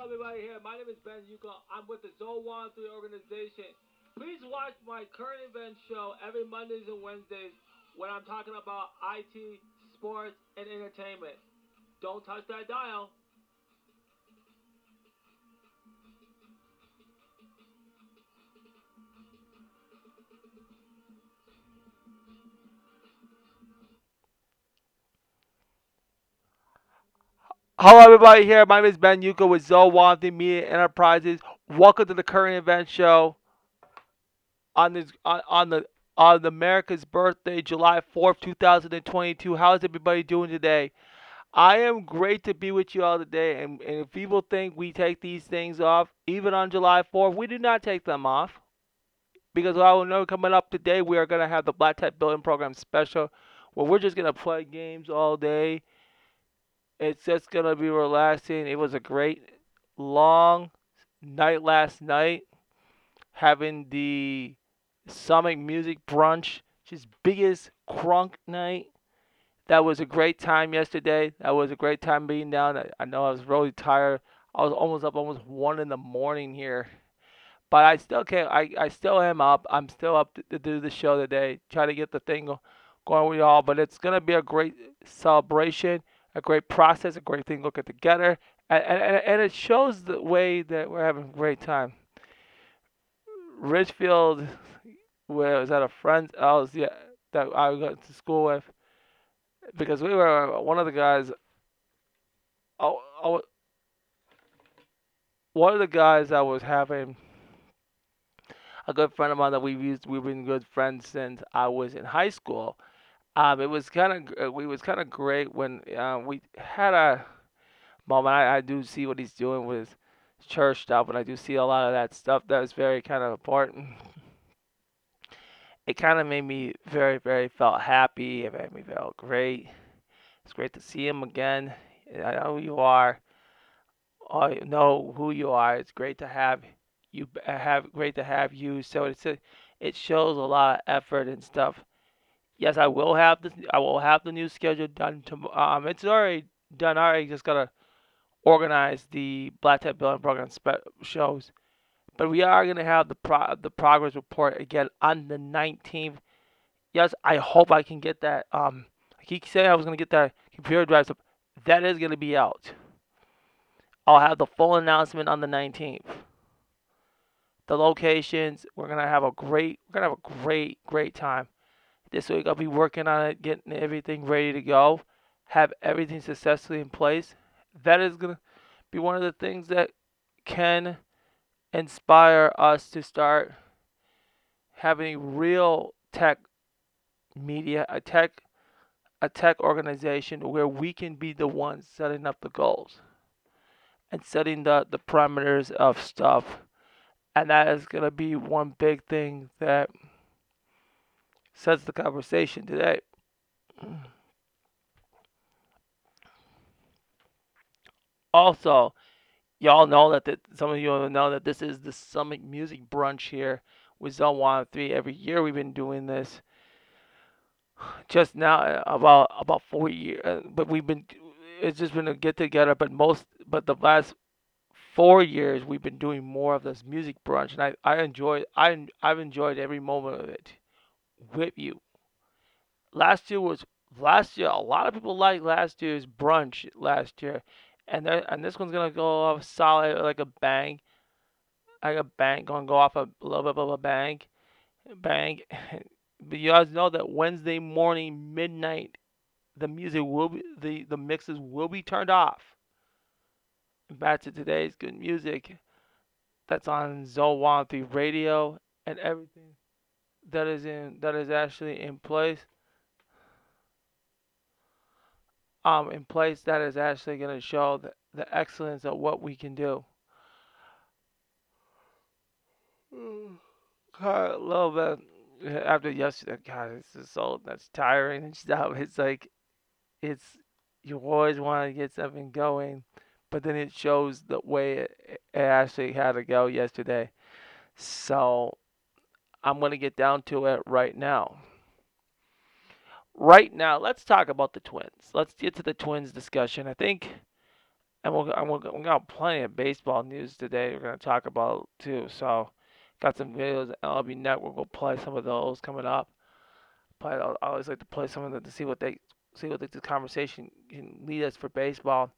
Hello, everybody here. My name is Ben Yuko. I'm with the 1 3 organization. Please watch my current event show every Mondays and Wednesdays when I'm talking about IT, sports, and entertainment. Don't touch that dial. Hello, everybody here. My name is Ben Yuka with Zowanthi Media Enterprises. Welcome to the current event show on this on, on the on America's birthday, July fourth, two thousand and twenty-two. How is everybody doing today? I am great to be with you all today. And, and if people think we take these things off, even on July fourth, we do not take them off because I will know coming up today we are going to have the Black Tech Building Program special, where we're just going to play games all day it's just gonna be relaxing. It was a great long night last night, having the Summit Music Brunch, just biggest crunk night. That was a great time yesterday. That was a great time being down. I, I know I was really tired. I was almost up almost one in the morning here. But I still can't I, I still am up. I'm still up to, to do the show today. Try to get the thing going with y'all. But it's gonna be a great celebration a great process, a great thing looking together, and, and, and it shows the way that we're having a great time. Richfield was at a friend's house yeah, that I went to school with because we were uh, one of the guys. Oh, oh, one of the guys that was having a good friend of mine that we've used, we've been good friends since I was in high school um, it was kind of uh, we was kind of great when uh, we had a moment. I, I do see what he's doing with church stuff, and I do see a lot of that stuff that was very kind of important. It kind of made me very, very felt happy. It made me feel great. It's great to see him again. I know who you are. I know who you are. It's great to have you. Have great to have you. So it's a, it shows a lot of effort and stuff yes, I will have the I will have the new schedule done tomorrow. Um, it's already done. I already just gotta organize the Black Tech Building Program spe- shows, but we are gonna have the pro- the progress report again on the 19th. Yes, I hope I can get that. Um, keep saying I was gonna get that computer drive, so that is gonna be out. I'll have the full announcement on the 19th. The locations, we're gonna have a great, we're gonna have a great, great time. This week I'll be working on it, getting everything ready to go, have everything successfully in place. That is going to be one of the things that can inspire us to start having real tech media, a tech a tech organization where we can be the ones setting up the goals and setting the, the parameters of stuff. And that is going to be one big thing that sets the conversation today. Also, y'all know that the, some of you know that this is the Summit Music Brunch here with Zone 103. Every year we've been doing this. Just now, uh, about about four years, uh, but we've been it's just been a get together. But most, but the last four years we've been doing more of this music brunch, and I I enjoy I I've enjoyed every moment of it with you. Last year was last year. A lot of people like last year's brunch last year, and and this one's gonna go off solid like a bang, like a bang, gonna go off a little bit of a bang, bang. But you guys know that Wednesday morning, midnight, the music will be the the mixes will be turned off. Back to today's good music. That's on Zowanthi Radio and everything that is in that is actually in place um in place that is actually going to show the, the excellence of what we can do. God, a little bit after yesterday god it's just so that's tiring and stuff. It's like it's you always want to get something going but then it shows the way it, it actually had to go yesterday. So I'm going to get down to it right now. Right now, let's talk about the Twins. Let's get to the Twins discussion. I think and we'll, and we'll, we got plenty of baseball news today. We're gonna talk about too. So, got some videos. MLB Network We'll play some of those coming up. But I always like to play some of them to see what they see what the conversation can lead us for baseball.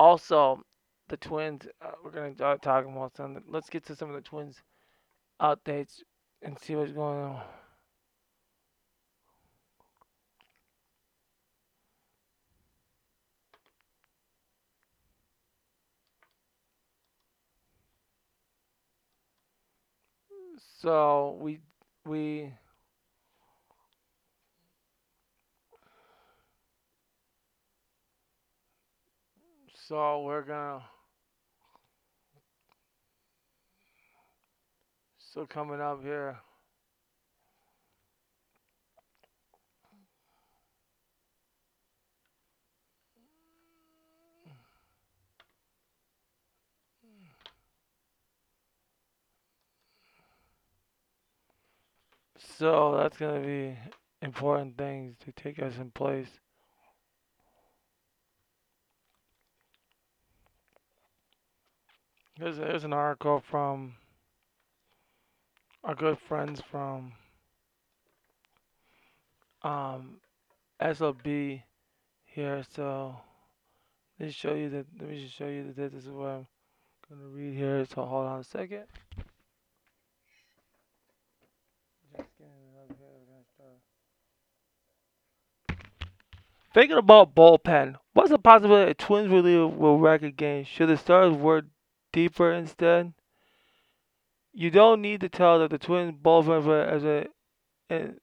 Also, the Twins. Uh, we're gonna talk about some. Let's get to some of the Twins updates and see what's going on. So we we so we're gonna so coming up here. So that's gonna be important things to take us in place. There's there's an article from our good friends from um SLB here. So let me show you that. Let me just show you that this is what I'm gonna read here. So hold on a second. Thinking about bullpen, what's the possibility a Twins reliever will wreck a game? Should the stars work deeper instead? You don't need to tell that the Twins bullpen for- as a an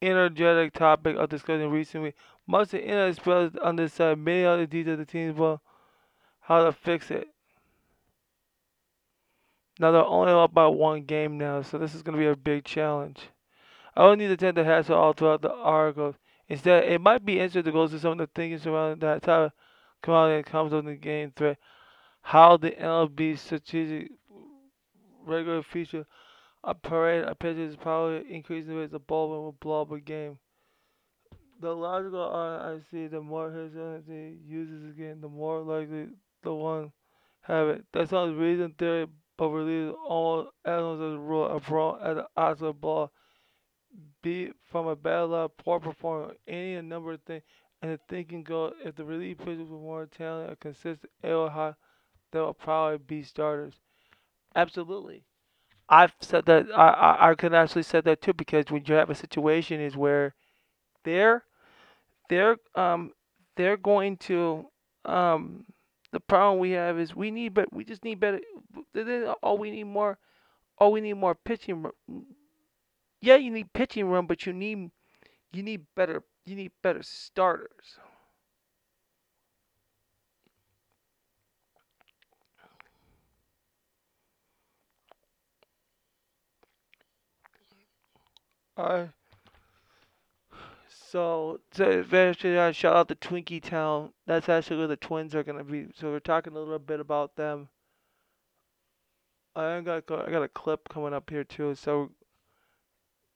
energetic topic of discussion recently. Much of the internet spreads on this side. Many other details of the teams will how to fix it. Now they're only up by one game now, so this is going to be a big challenge. I don't need to tend to hash it all throughout the article. Instead, it might be interesting to go through some of the thinking surrounding that topic come out and comes on the game threat. How the MLB strategic regular feature a parade of pitches probably increasing the rates of ball will blow up a game. The logical I see, the more his energy uses again, the more likely the one have it. That sounds reason theory, but really all as a rule prone at the of ball. Be from a bad luck, poor performance, any a number of things. And the thinking goes, if the relief pitchers were more talented, a consistent arrow high, they will probably be starters. Absolutely. I've said that I, I could actually said that too because when you have a situation is where they're they're um they're going to um the problem we have is we need but we just need better all we need more all we need more pitching yeah you need pitching run but you need you need better you need better starters uh so, so actually, uh, shout out to Twinkie Town. That's actually where the Twins are gonna be. So we're talking a little bit about them. I got I got a clip coming up here too. So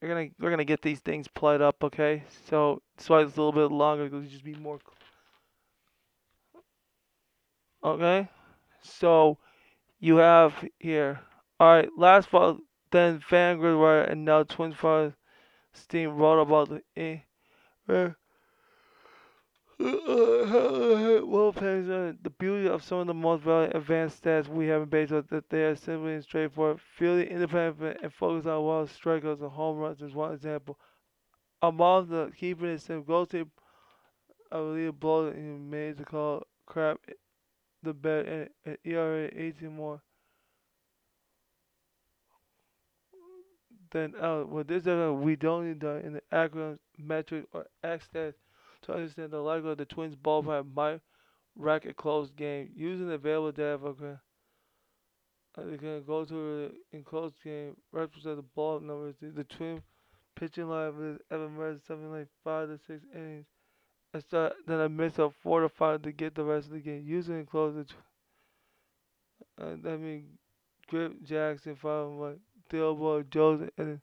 we're gonna we're gonna get these things played up, okay? So that's why it's a little bit longer. Because just be more. Okay. So you have here. All right. Last fall, then Vanguard and now Twins Steam wrote about the. Eh, well, the beauty of some of the most relevant advanced stats we have in baseball is that they are simply and straightforward. Fielding independent and focus on wild strikeouts and home runs is one example. Among the keeping it simple, go to I believe blow and made to call crap the bet and, and ERA 18 more than out. With this is we don't need the in the acronym metric or X stats to understand the likelihood of the Twins ballpark might wreck a close game. Using the available data for they can go to in close game, represent the ball numbers. The, the Twin pitching line is ever measured something like five to six innings. I start, then I miss a four to five to get the rest of the game. Using in close, uh, I mean, Grip Jackson, followed by Theobald Jones, and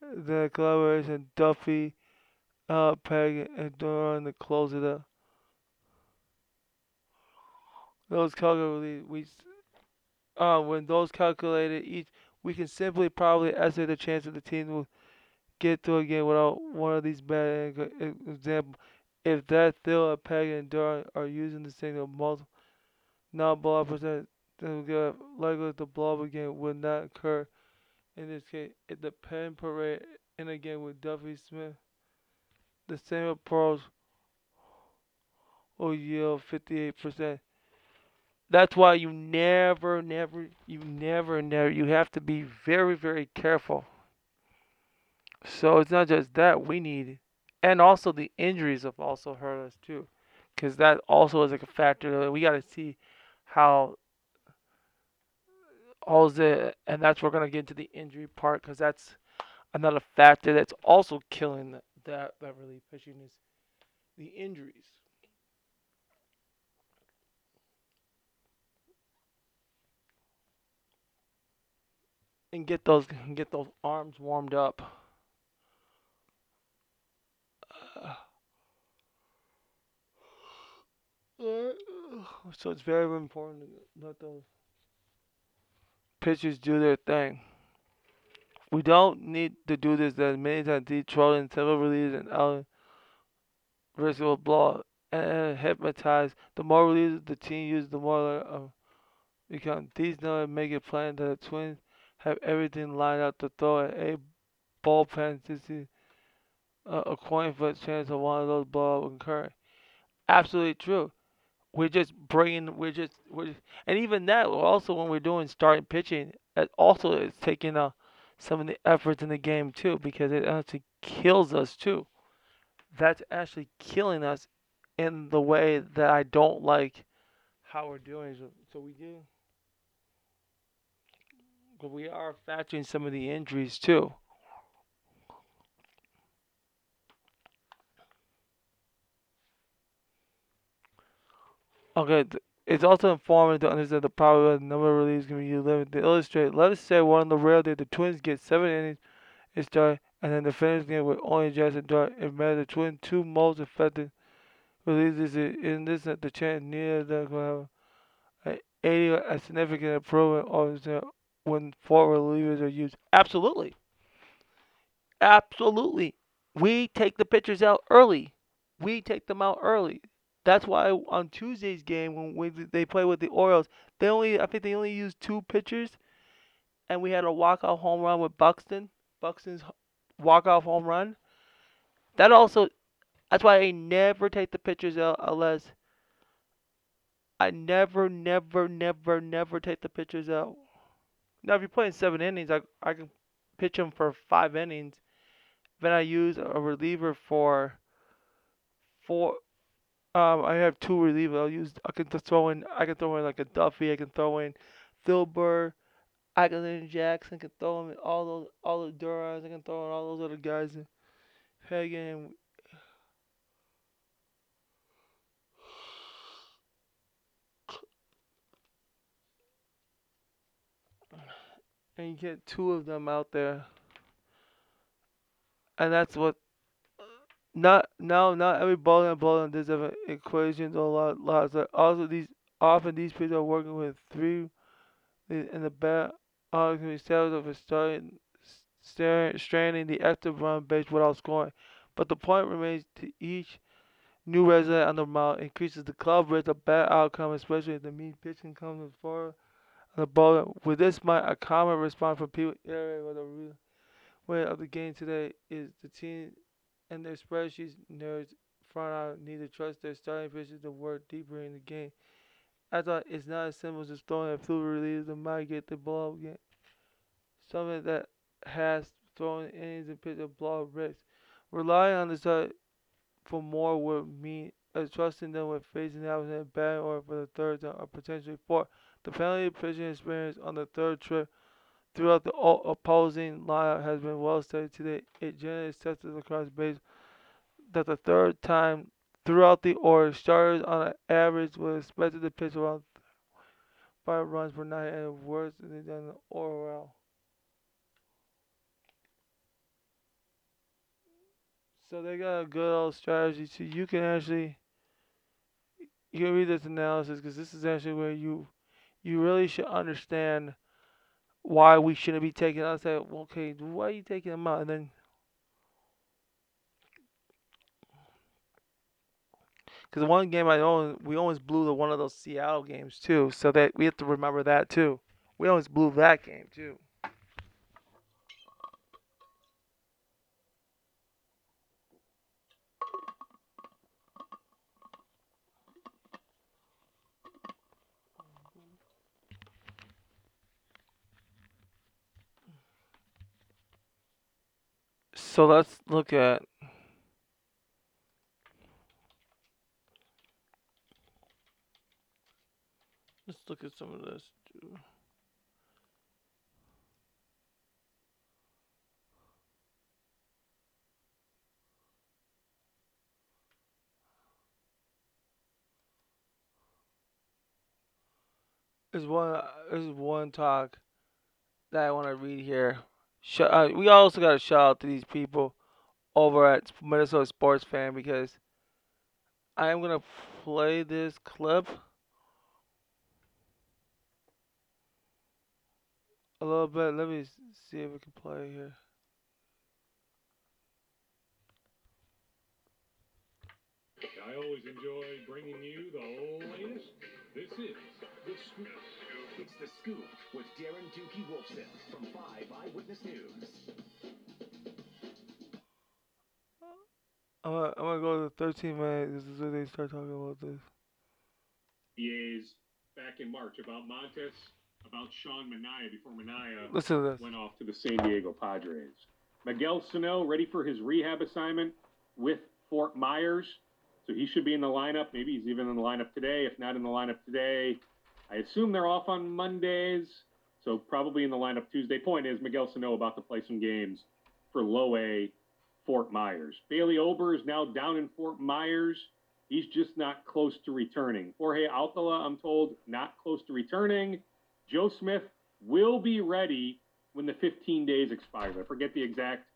the collaboration Duffy uh, Peg and Duran to close it up. Those calculated, we, uh, when those calculated each, we can simply probably estimate the chance that the team will get through again without one of these bad examples. If that Thiel, Peg, and Duran are using the signal multiple non-blow percent, then we got likely the blob again would not occur. In this case, if the pen parade and again with Duffy Smith, the same approach will yield 58%. That's why you never, never, you never, never, you have to be very, very careful. So it's not just that we need, and also the injuries have also hurt us too, because that also is like a factor. We got to see how all the, and that's we're gonna get into the injury part because that's another factor that's also killing that that really pitching is the injuries. and get those get those arms warmed up. Uh, so it's very important to let those pitchers do their thing. We don't need to do this as many times. Detroit and several release and Allen risk will blow and hypnotize. The more releases the team uses, the more uh, become. These numbers make it plain that the Twins have everything lined up to throw at a bullpen to see uh, a coin flip chance of one of those blow occurring. Absolutely true. We're just bringing, we're just, we're and even that, also when we're doing starting pitching, it also is taking uh, some of the efforts in the game too, because it actually kills us too. That's actually killing us in the way that I don't like how we're doing. So, so we do but we are factoring some of the injuries too. Okay, it's also informative to understand the probability the number of reliefs can be used to illustrate. Let us say one of the rare days the Twins get seven innings is start, and then the finish game with only Jackson Dart. If the Twins two most effective releases in this, uh, the chance neither of them will have a 80 a significant improvement over when four relievers are used? Absolutely. Absolutely. We take the pitchers out early. We take them out early. That's why on Tuesday's game when we, they play with the Orioles, they only I think they only used two pitchers, and we had a walkout home run with Buxton. Buxton's walkout home run. That also, that's why I never take the pitchers out unless I never, never, never, never take the pitchers out now, if you're playing seven innings, I I can pitch him for five innings. Then I use a reliever for four. Um, I have two relievers. I'll use. I can throw in. I can throw in like a Duffy. I can throw in Thielbar. I can throw in Jackson. I can throw in all those all the Durans. I can throw in all those other guys. Hagen. and you get two of them out there, and that's what. Not now, not every bowler and bowler does have equations or a lot, lots. Also, these often these people are working with three in the bat. All can be settled of starting straining the active run base without scoring. But the point remains to each new resident on the mound increases the club risk of bad outcome, especially if the mean pitching comes forward the ball. With this, my a common response from people area of the real way of the game today is the team and their spreadsheets nerds front out need to trust their starting pitchers to work deeper in the game. I thought it's not as simple as just throwing a fluid release that might get the ball again. Something that has thrown innings and pitch a blow risks. Relying on the side for more would mean uh, trusting them with facing out in a bad or for the third time or potentially fourth. The penalty pitching experience on the third trip throughout the opposing lineup has been well studied today. It generally tested across base that the third time throughout the order, starters on an average were expected to pitch around five runs per night and worse than the overall. So they got a good old strategy. So you can actually you can read this analysis because this is actually where you you really should understand why we shouldn't be taking. I said, okay, why are you taking them out? And then because one game I own, we always blew the one of those Seattle games too. So that we have to remember that too. We always blew that game too. So let's look at let's look at some of this. Too. There's one. There's one talk that I want to read here. Sh- uh, we also got to shout out to these people over at Minnesota Sports Fan because I am gonna play this clip a little bit. Let me see if we can play here. I always enjoy bringing you the latest. This is The. It's The Scoop with Darren Doogie Wolfson from 5 Eyewitness News. I'm gonna, I'm gonna go to 13 minutes. This is where they start talking about this. EA's back in March about Montas, about Sean Manaea before Manaea Listen to this. went off to the San Diego Padres. Miguel Sano ready for his rehab assignment with Fort Myers. So he should be in the lineup. Maybe he's even in the lineup today. If not in the lineup today, I assume they're off on Mondays. So probably in the lineup Tuesday. Point is Miguel Sano about to play some games for low A Fort Myers. Bailey Ober is now down in Fort Myers. He's just not close to returning. Jorge Alcala, I'm told, not close to returning. Joe Smith will be ready when the 15 days expire. I forget the exact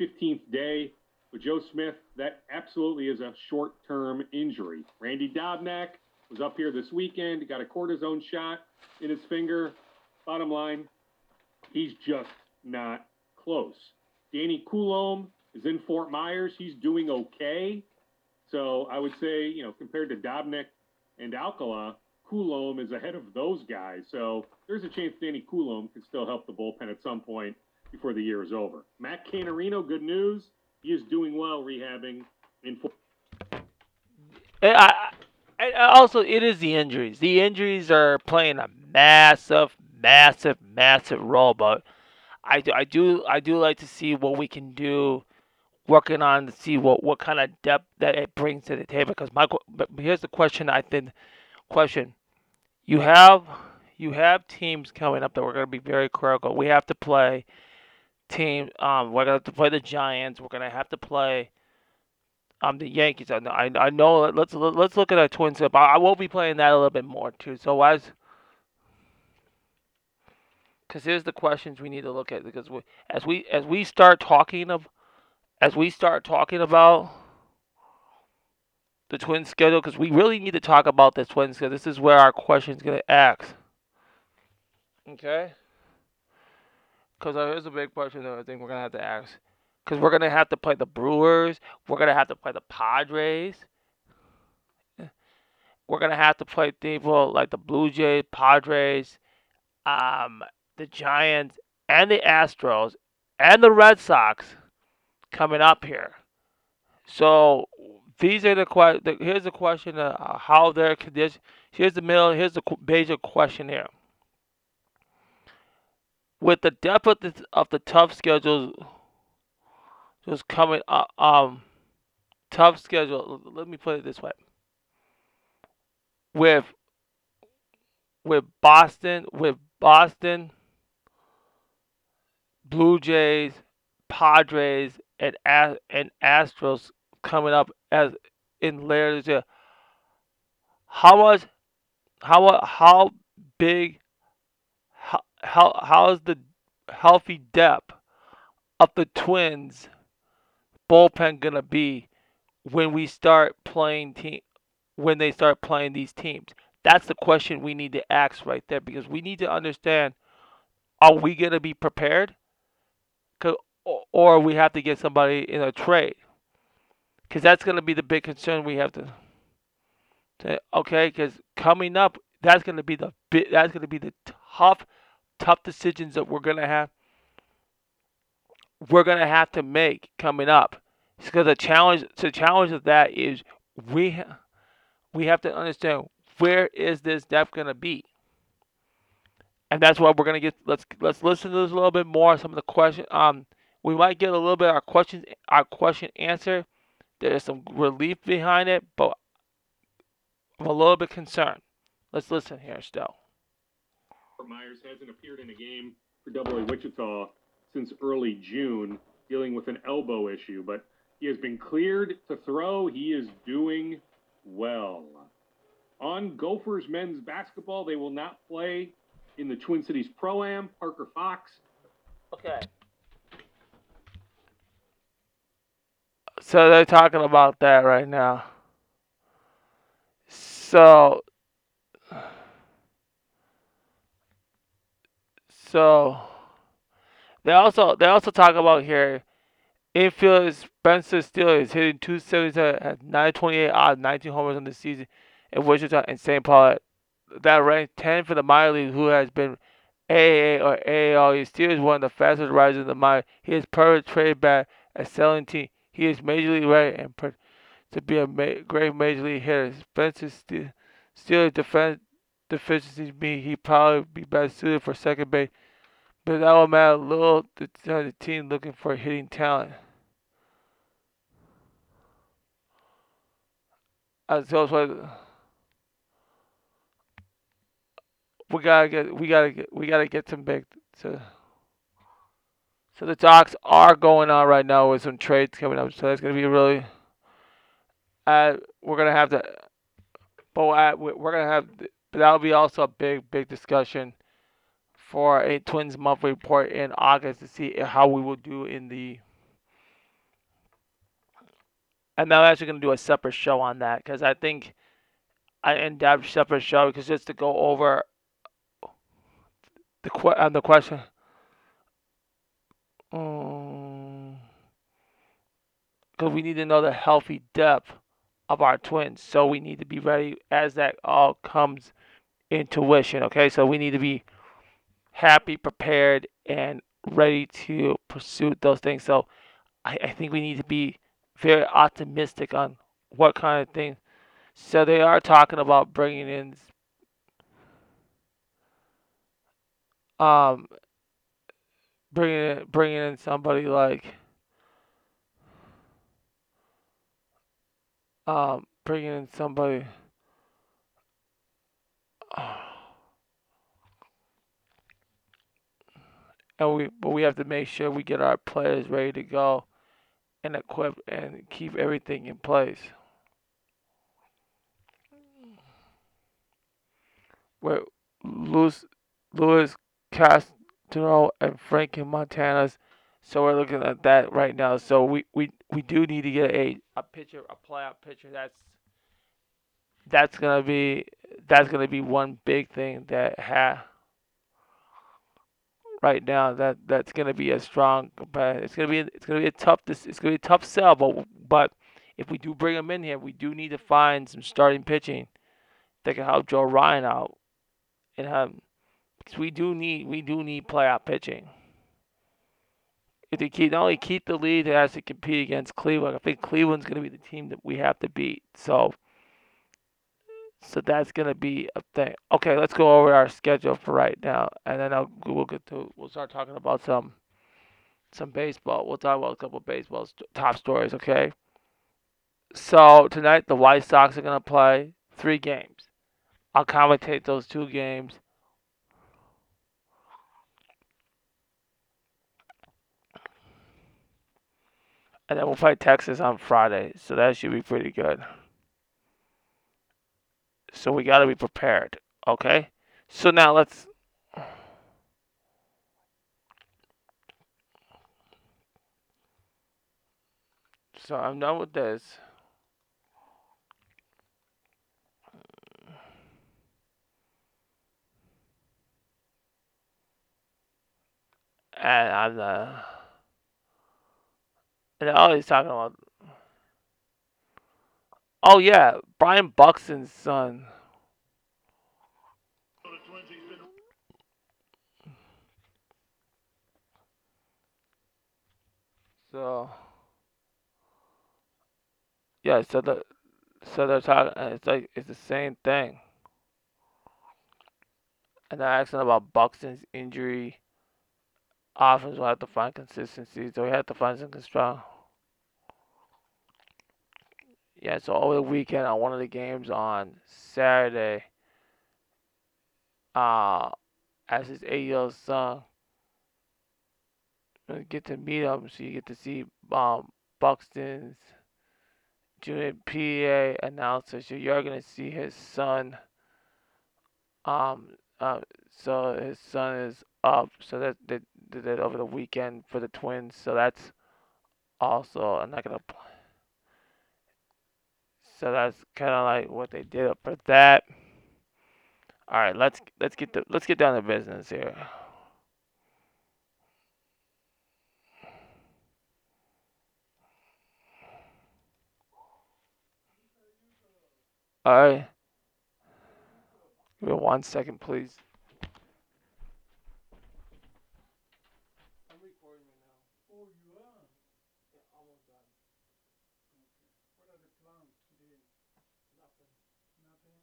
15th day, but Joe Smith, that absolutely is a short term injury. Randy Dobnak was up here this weekend, got a cortisone shot in his finger. Bottom line, he's just not close. Danny Coulombe is in Fort Myers. He's doing okay. So I would say, you know, compared to Dobnak and Alcala, Coulombe is ahead of those guys. So there's a chance Danny Coulombe could still help the bullpen at some point before the year is over. Matt Canterino, good news. He is doing well rehabbing in Fort I, I, also, it is the injuries. The injuries are playing a massive, massive, massive role. But I do, I do, I do like to see what we can do, working on to see what, what kind of depth that it brings to the table. Because my, but here's the question. I think, question, you have, you have teams coming up that we're going to be very critical. We have to play team. Um, we're going to have to play the Giants. We're going to have to play um the Yankees. I I, I know. Let's let's look at our Twins. But I will be playing that a little bit more too. So as because here's the questions we need to look at because we, as we as we start talking of as we start talking about the twin schedule because we really need to talk about the twin schedule. This is where our question's gonna ask. Okay. Because here's a big question that I think we're gonna have to ask because we're gonna have to play the Brewers. We're gonna have to play the Padres. We're gonna have to play people like the Blue Jays, Padres, um, the Giants, and the Astros, and the Red Sox coming up here. So these are the. Here's the question: uh, How their condition? Here's the middle. Here's the major question here. With the depth of the, of the tough schedules just coming up. Um, tough schedule. Let me put it this way: with with Boston, with Boston, Blue Jays, Padres, and and Astros coming up as in later this year. How much? How how big? How how how is the healthy depth of the Twins? Bullpen gonna be when we start playing team when they start playing these teams? That's the question we need to ask right there because we need to understand: Are we gonna be prepared? Or we have to get somebody in a trade because that's going to be the big concern we have to. to okay, because coming up, that's going to be the that's going to be the tough, tough decisions that we're going to have. We're going to have to make coming up. Because the challenge, the challenge of that is we we have to understand where is this depth going to be, and that's why we're going to get. Let's let's listen to this a little bit more. Some of the question. Um, we might get a little bit our questions our question answered there's some relief behind it, but I'm a little bit concerned. Let's listen here still. Myers hasn't appeared in a game for Double A Wichita since early June, dealing with an elbow issue, but he has been cleared to throw. He is doing well. On Gophers men's basketball, they will not play in the Twin Cities Pro Am. Parker Fox. Okay. So they're talking about that right now. So so they also they also talk about here infield Spencer Steer is hitting 277 at 928 odds, 19 homers on the season in Wichita and St. Paul. That ranked 10 for the minor league, who has been AAA or AAL. Steer is one of the fastest risers in the minor. He is perfect trade back at 17. He is major league ready and per- to be a ma- great major league hitter. Spencer Steer, Steer's defense deficiencies mean he probably be best suited for second base, but that will matter a little the team looking for hitting talent. As so, we gotta get we gotta get we gotta get some big to so the talks are going on right now with some trades coming up. So that's to be really. Uh, we're to have to. But we're to have. But that'll be also a big, big discussion for a Twins monthly report in August to see how we will do in the. And I'm actually going to do a separate show on that because I think I end up separate show because just to go over the on the question because um, we need to know the healthy depth of our twins. So we need to be ready as that all comes into fruition. Okay, so we need to be happy, prepared, and ready to pursue those things. So I, I think we need to be very optimistic on what kind of things. So they are talking about bringing in um bringing in, bringing in somebody like um bringing in somebody and we but we have to make sure we get our players ready to go and equipped and keep everything in place. Where Louis Louis Cast Toronto and Frankie Montana's. So we're looking at that right now. So we, we, we do need to get a, a pitcher, a playoff pitcher. That's that's gonna be that's gonna be one big thing that ha right now that that's gonna be a strong but it's gonna be it's gonna be a tough this it's gonna be a tough sell but but if we do bring him in here we do need to find some starting pitching that can help Joe Ryan out and have because we do need we do need playoff pitching. If they keep not only keep the lead, it has to compete against Cleveland. I think Cleveland's going to be the team that we have to beat. So, so that's to be a thing. Okay, let's go over our schedule for right now, and then I'll we'll get to we'll start talking about some some baseball. We'll talk about a couple of baseball top stories. Okay. So tonight the White Sox are to play three games. I'll commentate those two games And then we'll play Texas on Friday, so that should be pretty good. So we got to be prepared, okay? So now let's. so I'm done with this. And I'm uh, and all he's talking about. Oh yeah, Byron Buxton's son. So yeah, so the so they're talking. Uh, it's like it's the same thing. And they're asking about Buxton's injury. Offense will have to find consistency, so we have to find some strong. Yeah, so over the weekend on one of the games on Saturday, uh, as his eight-year-old son, get to meet him, so you get to see um, Buxton's junior PA announcer. So you're gonna see his son. Um, uh, so his son is up. So that they did that over the weekend for the Twins. So that's also I'm not gonna. So that's kind of like what they did up for that. All right, let's let's get the let's get down to business here. All right. Give me one second, please. I'm recording right now. Oh, you are? Yeah, almost done. Okay. What are the plans today? Nothing. Nothing?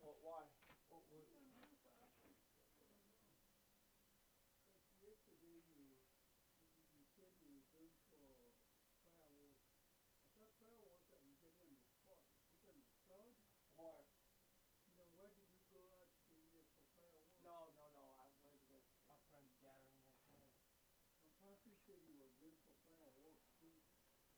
Well, why? What, what? Yesterday you, you said you were going for fireworks. I thought fireworks are usually on the spot. Is it on the crowd? Why? Then why did you go out earlier for fireworks? No, no, no. I went with my friends gathering at home. And Patrick said you were going for fireworks too.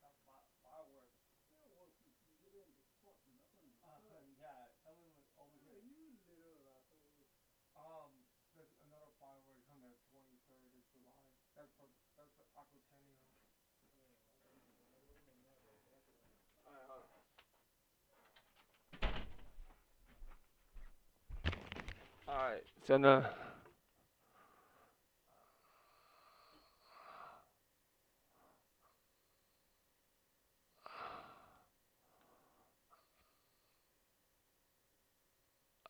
Some fi- fireworks. Fireworks is usually on the spot, not on the Uh, crowd. yeah, someone was over Yeah, here. you little asshole. Um, there's another fireworks on the 23rd of July. That's for that's for Aquatennial. All right. So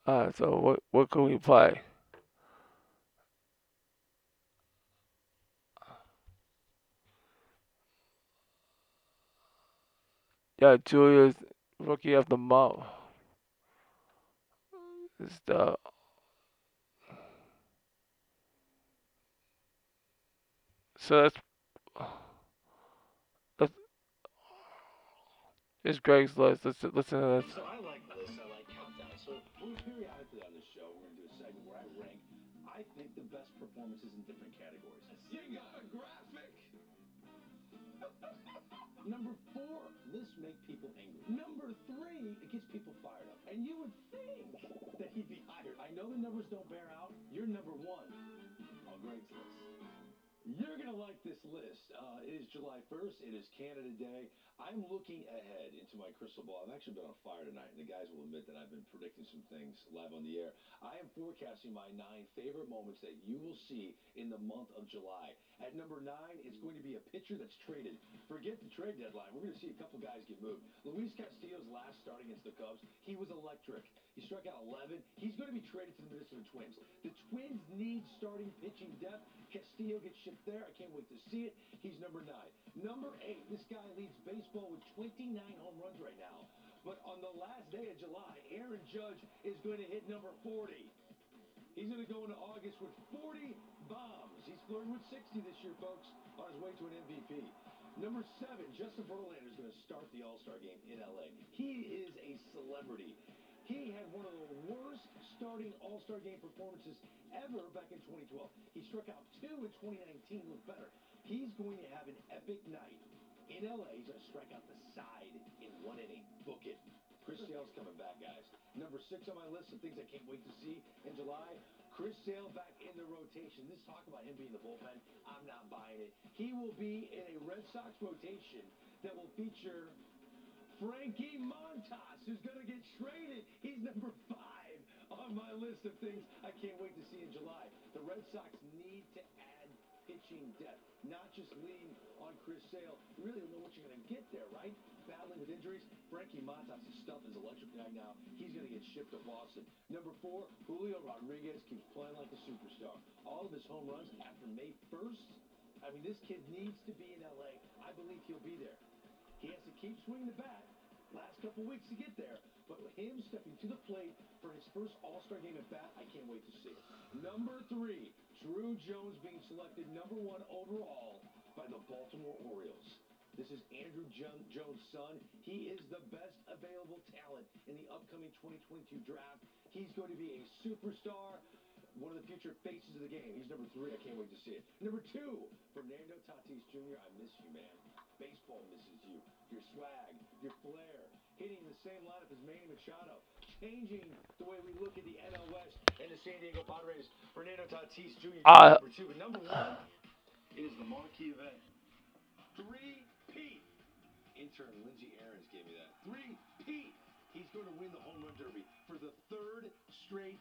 uh, so what what can we play? Yeah, Julius rookie of the month. Is so that's that's it's Greg's list. Let's listen to this. So I like lists. I like countdowns. So we're periodically on the show, we're gonna do a segment where I rank. I think the best performances in different categories. Number four, make people angry. Number three, it gets people fired up. And you would think that he'd be hired. I know the numbers don't bear out. You're number one on Greg's list. You're gonna like this list. Uh, it is July 1st. It is Canada Day. I'm looking ahead into my crystal ball. I've actually been on fire tonight, and the guys will admit that I've been predicting some things live on the air. I am forecasting my nine favorite moments that you will see in the month of July. At number nine, it's going to be a pitcher that's traded. Forget the trade deadline. We're going to see a couple guys get moved. Luis Castillo's last start against the Cubs, he was electric. He struck out 11. He's going to be traded to the Minnesota Twins. The Twins need starting pitching depth. Castillo gets shipped there. I can't wait to see it. He's number nine. Number eight, this guy leads baseball with 29 home runs right now. But on the last day of July, Aaron Judge is going to hit number 40. He's going to go into August with 40 bombs. He's flirting with 60 this year, folks, on his way to an MVP. Number seven, Justin Verlander is going to start the All-Star game in LA. He is a celebrity. He had one of the worst starting All-Star game performances ever back in 2012. He struck out two in 2019, looked better. He's going to have an epic night in LA. He's going to strike out the side in one inning. Book it. Chris Sale's coming back, guys. Number six on my list of things I can't wait to see in July. Chris Sale back in the rotation. This talk about him being the bullpen, I'm not buying it. He will be in a Red Sox rotation that will feature Frankie Montas, who's going to get traded. He's number five on my list of things I can't wait to see in July. The Red Sox need to add pitching depth, not just lean on Chris Sale. You really don't know what you're going to get there, right? Battling with injuries, Frankie Montas' stuff is electric right now. He's going to get shipped to Boston. Number four, Julio Rodriguez keeps playing like a superstar. All of his home runs after May 1st. I mean, this kid needs to be in LA. I believe he'll be there. He has to keep swinging the bat last couple weeks to get there. But him stepping to the plate for his first All-Star game at bat, I can't wait to see it. Number three, Drew Jones being selected number one overall by the Baltimore Orioles. This is Andrew Jones' son. He is the best available talent in the upcoming 2022 draft. He's going to be a superstar, one of the future faces of the game. He's number three. I can't wait to see it. Number two, Fernando Tatis Jr. I miss you, man. Baseball misses you. Your swag, your flair, hitting the same lineup as Manny Machado, changing the way we look at the NL West and the San Diego Padres. Fernando Tatis Jr. Uh, number two, but number one, it is the marquee event. Three Pete. Intern Lindsey Aarons gave me that. Three Pete. He's going to win the home run derby for the third straight.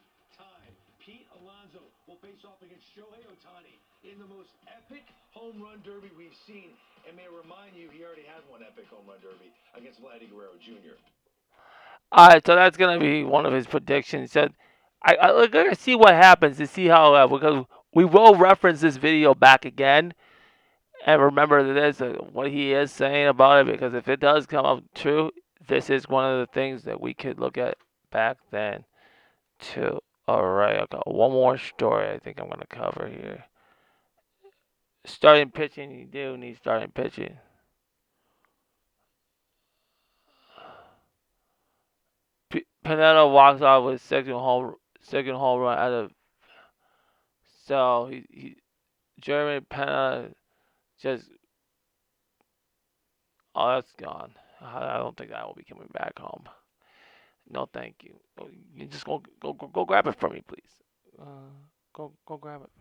Pete Alonso will face off against Shohei Ohtani in the most epic home run derby we've seen. And may I remind you, he already had one epic home run derby against Vladdy Guerrero Jr. All right, so that's gonna be one of his predictions. So I, I gonna see what happens to see how uh, because we will reference this video back again, and remember this uh, what he is saying about it because if it does come up true, this is one of the things that we could look at back then too. All right, I got one more story I think I'm gonna cover here. Starting pitching, you do need starting pitching. P- walks off with second home second home run out of so he, he Jeremy Pineda just oh that's gone. I don't think that will be coming back home. No, thank you. Oh, You just go go go, go grab it for me, please. Uh, go go grab it.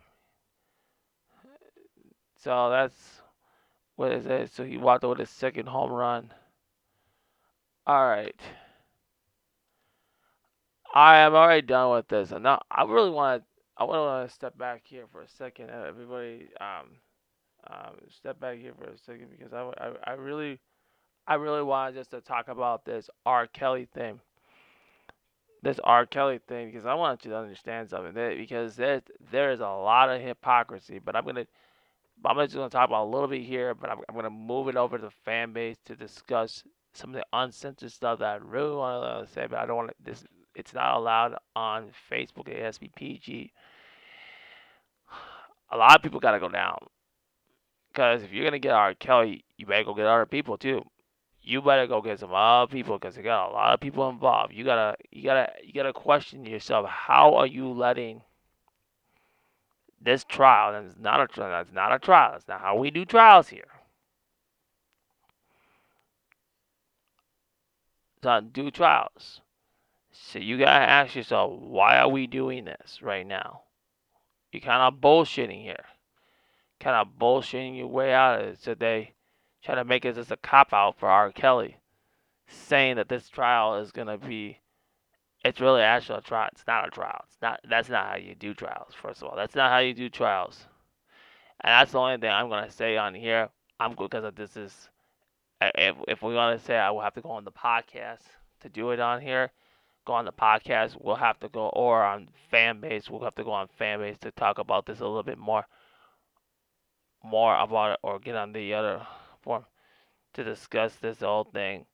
So that's what is it? So he walked over his second home run. All right. I am already done with this. And now I really want to. I want to step back here for a second. uh, Everybody, um, um, step back here for a second because I, I, I really, I really want just to talk about this R. Kelly thing. This R. Kelly thing because I want you to understand something. That, because there, there is a lot of hypocrisy. But I'm gonna, I'm just gonna talk about a little bit here. But I'm, I'm gonna move it over to the fan base to discuss some of the uncensored stuff that I really want to say. But I don't want this it's not allowed on Facebook at SBPG. A lot of people got to go down. Because if you're to get R. Kelly, you better go get other people too. You better go get some other people because they got a lot of people involved. You gotta, you gotta, you gotta question yourself. How are you letting this trial? And it's not a trial. That's not a trial. That's not how we do trials here. It's not do trials. So you gotta ask yourself, why are we doing this right now? You're kind of bullshitting here. Kind of bullshitting your way out of it. So they try to make it just a cop out for R. Kelly, saying that this trial is gonna be. It's really actually a trial. It's not a trial. It's not. That's not how you do trials. First of all, that's not how you do trials. And that's the only thing I'm gonna say on here. I'm good because this is. If if we want to say, I will have to go on the podcast to do it on here go on the podcast, we'll have to go, or on fan base, we'll have to go on fan base to talk about this a little bit more, more about it, or get on the other form to discuss this whole thing.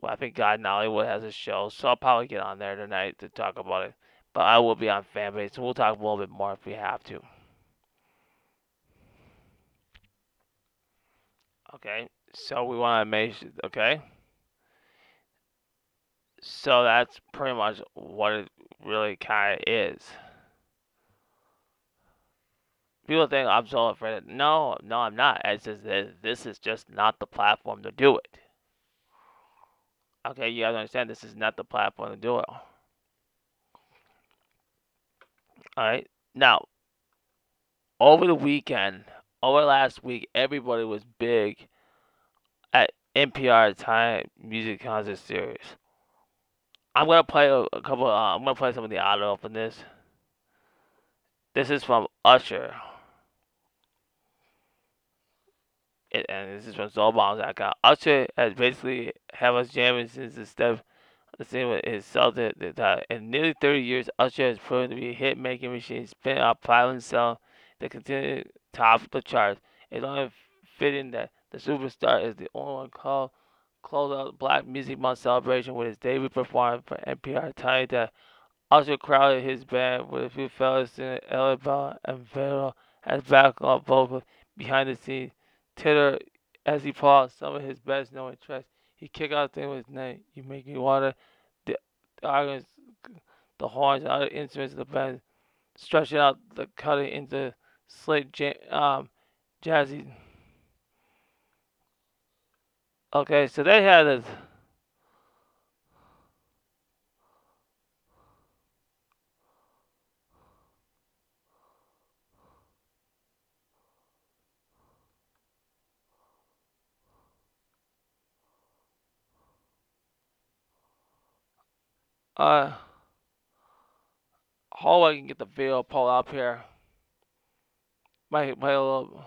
Well, I think God in Hollywood has a show, so I'll probably get on there tonight to talk about it. But I will be on fan base, and we'll talk a little bit more if we have to. Okay, so we want to make okay. So that's pretty much what it really kind of is. People think I'm so afraid. No, no, I'm not. It's just this is just not the platform to do it. Okay, you guys understand this is not the platform to do it. All right. Now, over the weekend, over last week, everybody was big at NPR Time Music Concert Series. I'm gonna play a, a couple. Uh, I'm gonna play some of the audio from this. This is from Usher, it, and this is from SoulBounce.com. Usher has basically had us jamming since the step. The same with his Celtic. That in nearly 30 years, Usher has proven to be a hit-making machine, spinning out platinum sell that continue to top the charts. It's only fitting that the superstar is the only one called close out Black Music Month celebration with his debut performance for NPR, telling that Usher crowded his band with a few fellas Ella Bella and Vero as backup vocals behind the scenes. Titter as he paused, some of his best known tracks. He kicked out the thing with his name. You make me water. The, the organs, the horns, and other instruments of the band, stretching out the cutting into slick um, jazzy. Okay, so they had this. Uh, how I can get the video pulled up here. My my little.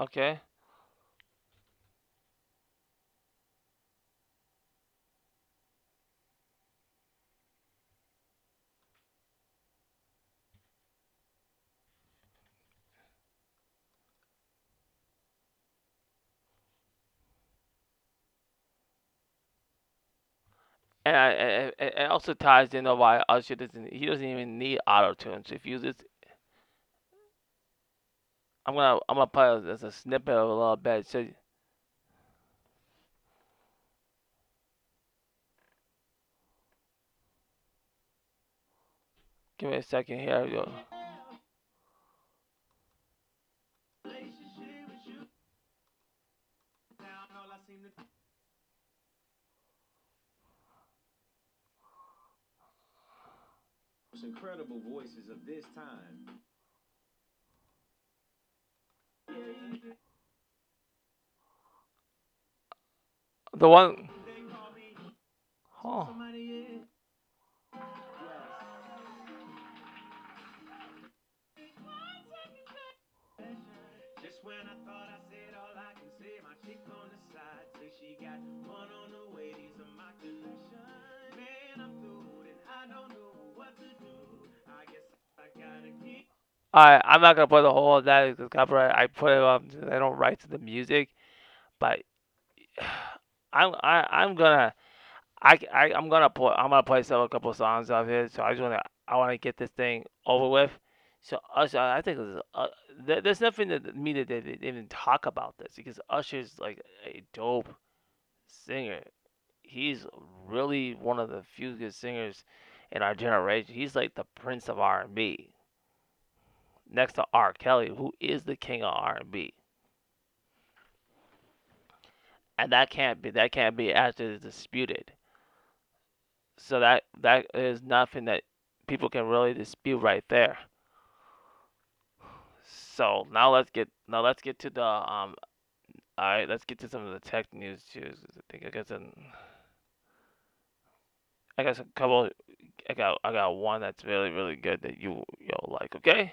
Okay. And I, it, also ties into why Usher doesn't. He doesn't even need auto tune. So if you just, I'm gonna I'm gonna play as a snippet of a little bit. So give me a second here. Yo. Most incredible voices of this time. The one. Oh. Alright, I'm not gonna play the whole of that because copyright. I put it up. They don't write to the music, but I'm I, I'm gonna I, I I'm gonna put I'm gonna play some a couple songs of his. So I just wanna I wanna get this thing over with. So Usher, I think uh, there, there's nothing that me that they didn't even talk about this because Usher's like a dope singer. He's really one of the few good singers in our generation. He's like the prince of R&B, next to R. Kelly, who is the king of R&B. And that can't be that can't be actually disputed. So that that is nothing that people can really dispute right there. So now let's get now let's get to the um. All right, let's get to some of the tech news too. I think I got some. I got a couple. I got I got one that's really really good that you you'll like. Okay.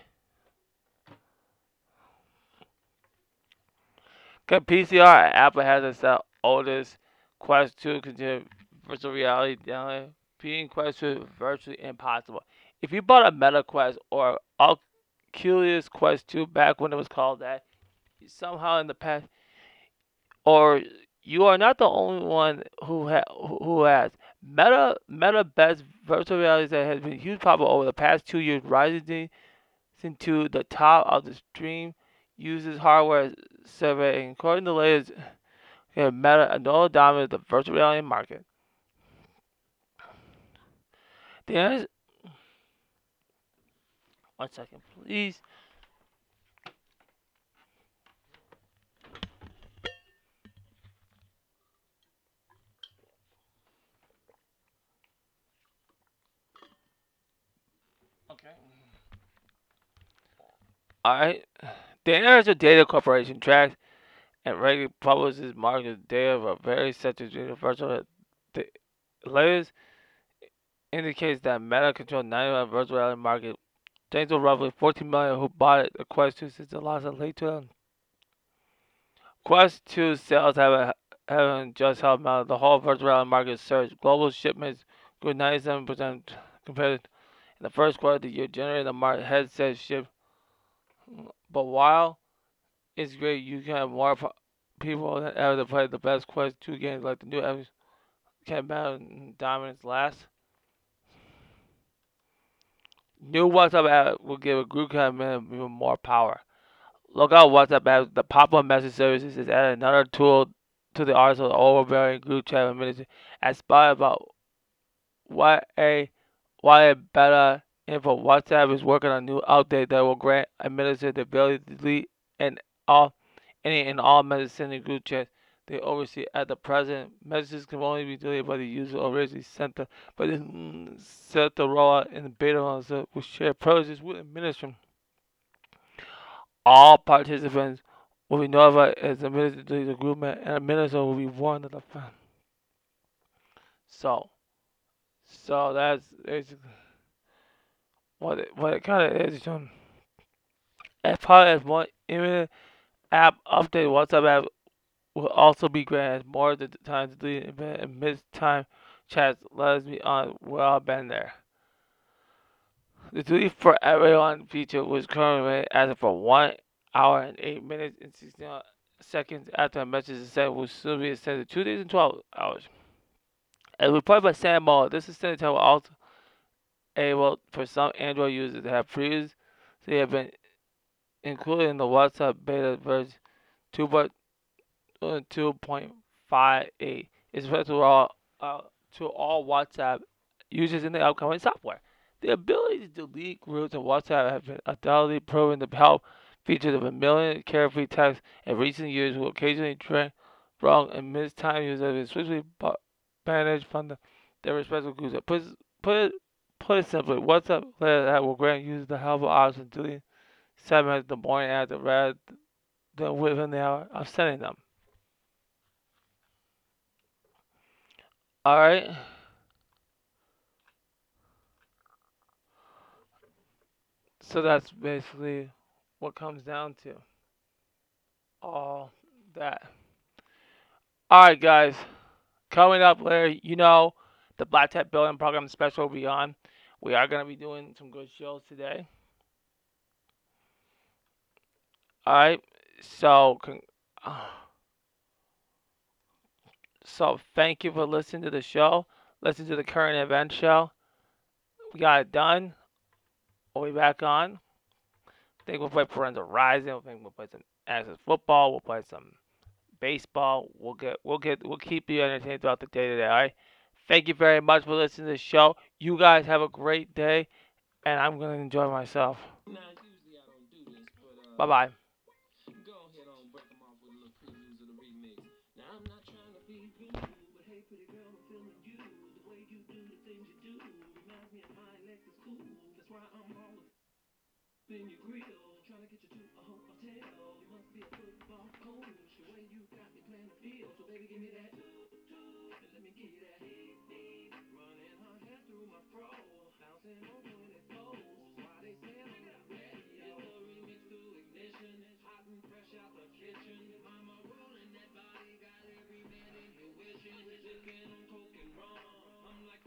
PCR. Apple has its uh, oldest Quest 2 continued virtual reality download. Being Quest 2 is virtually impossible. If you bought a Meta Quest or Oculus Quest 2 back when it was called that, somehow in the past, or you are not the only one who ha- who has Meta Meta best virtual reality that has been huge popular over the past two years, rising into the top of the Steam uses hardware survey, including the latest okay, Meta and all dominant the virtual reality market. The answer. one second, please. Okay. All right. The International Data Corporation tracks and regularly publishes market data of a very sensitive universal. The latest indicates that Meta controls 91 virtual reality market, thanks to roughly 14 million who bought it, the Quest 2 since the launch in late 2000. Quest 2 sales have haven't just helped out. The whole virtual reality market surged. Global shipments grew 97% compared in the first quarter of the year, generating the market headset ship. But while it's great, you can have more people than ever to play the best Quest 2 games like the new Epic can battle dominance last. New WhatsApp app will give a group chat even more power. Look out WhatsApp app. The pop-up message services is added another tool to the arsenal of overbearing group chat administration. As spy about what a why a info WhatsApp is working on a new update that will grant administrators the ability to delete and all any and all messages sending group chats they oversee. At the present, messages can only be deleted by the user originally sent them, but it's set to roll out in the beta launch with shared processes with administration. All participants will be notified as to the group and administrator will be warned of the fact. So, so that's basically what it, what it kind of is. Um, as part of one imminent app update, WhatsApp app will also be granted more of the time to delete event and time chats. Let us be on well I've been there. The delete for everyone feature was currently as for one hour and eight minutes and sixteen seconds after a message is sent will soon be extended two days and twelve hours. As reported by Sam Muller, this extended time will also able for some Android users have previously have been included in the WhatsApp beta version 2.2.58 is expected to all uh, to all WhatsApp users in the upcoming software. The ability to delete groups in WhatsApp have been undoubtedly proven to help features of a million carefree texts in recent years will occasionally trend wrong and miss time users have been swiftly banished from the, their respective groups. Put, put, put it simply, WhatsApp that will grant users the helpful option to delete seven minutes the morning after rather than within the hour of sending them. Alright. So that's basically what comes down to. All that. Alright, guys. Coming up later, you know, the Black Tech Building Program special will be on. We are going to be doing some good shows today. Alright, so. So thank you for listening to the show. Listen to the current event show. We got it done. We'll be back on. I think we'll play Forensic Rising. I think we'll play some Access football. We'll play some baseball. We'll get we'll get we'll keep you entertained throughout the day today. All right. Thank you very much for listening to the show. You guys have a great day, and I'm gonna enjoy myself. Bye bye. in your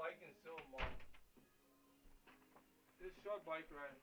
biking soon, Mom. This short bike ride.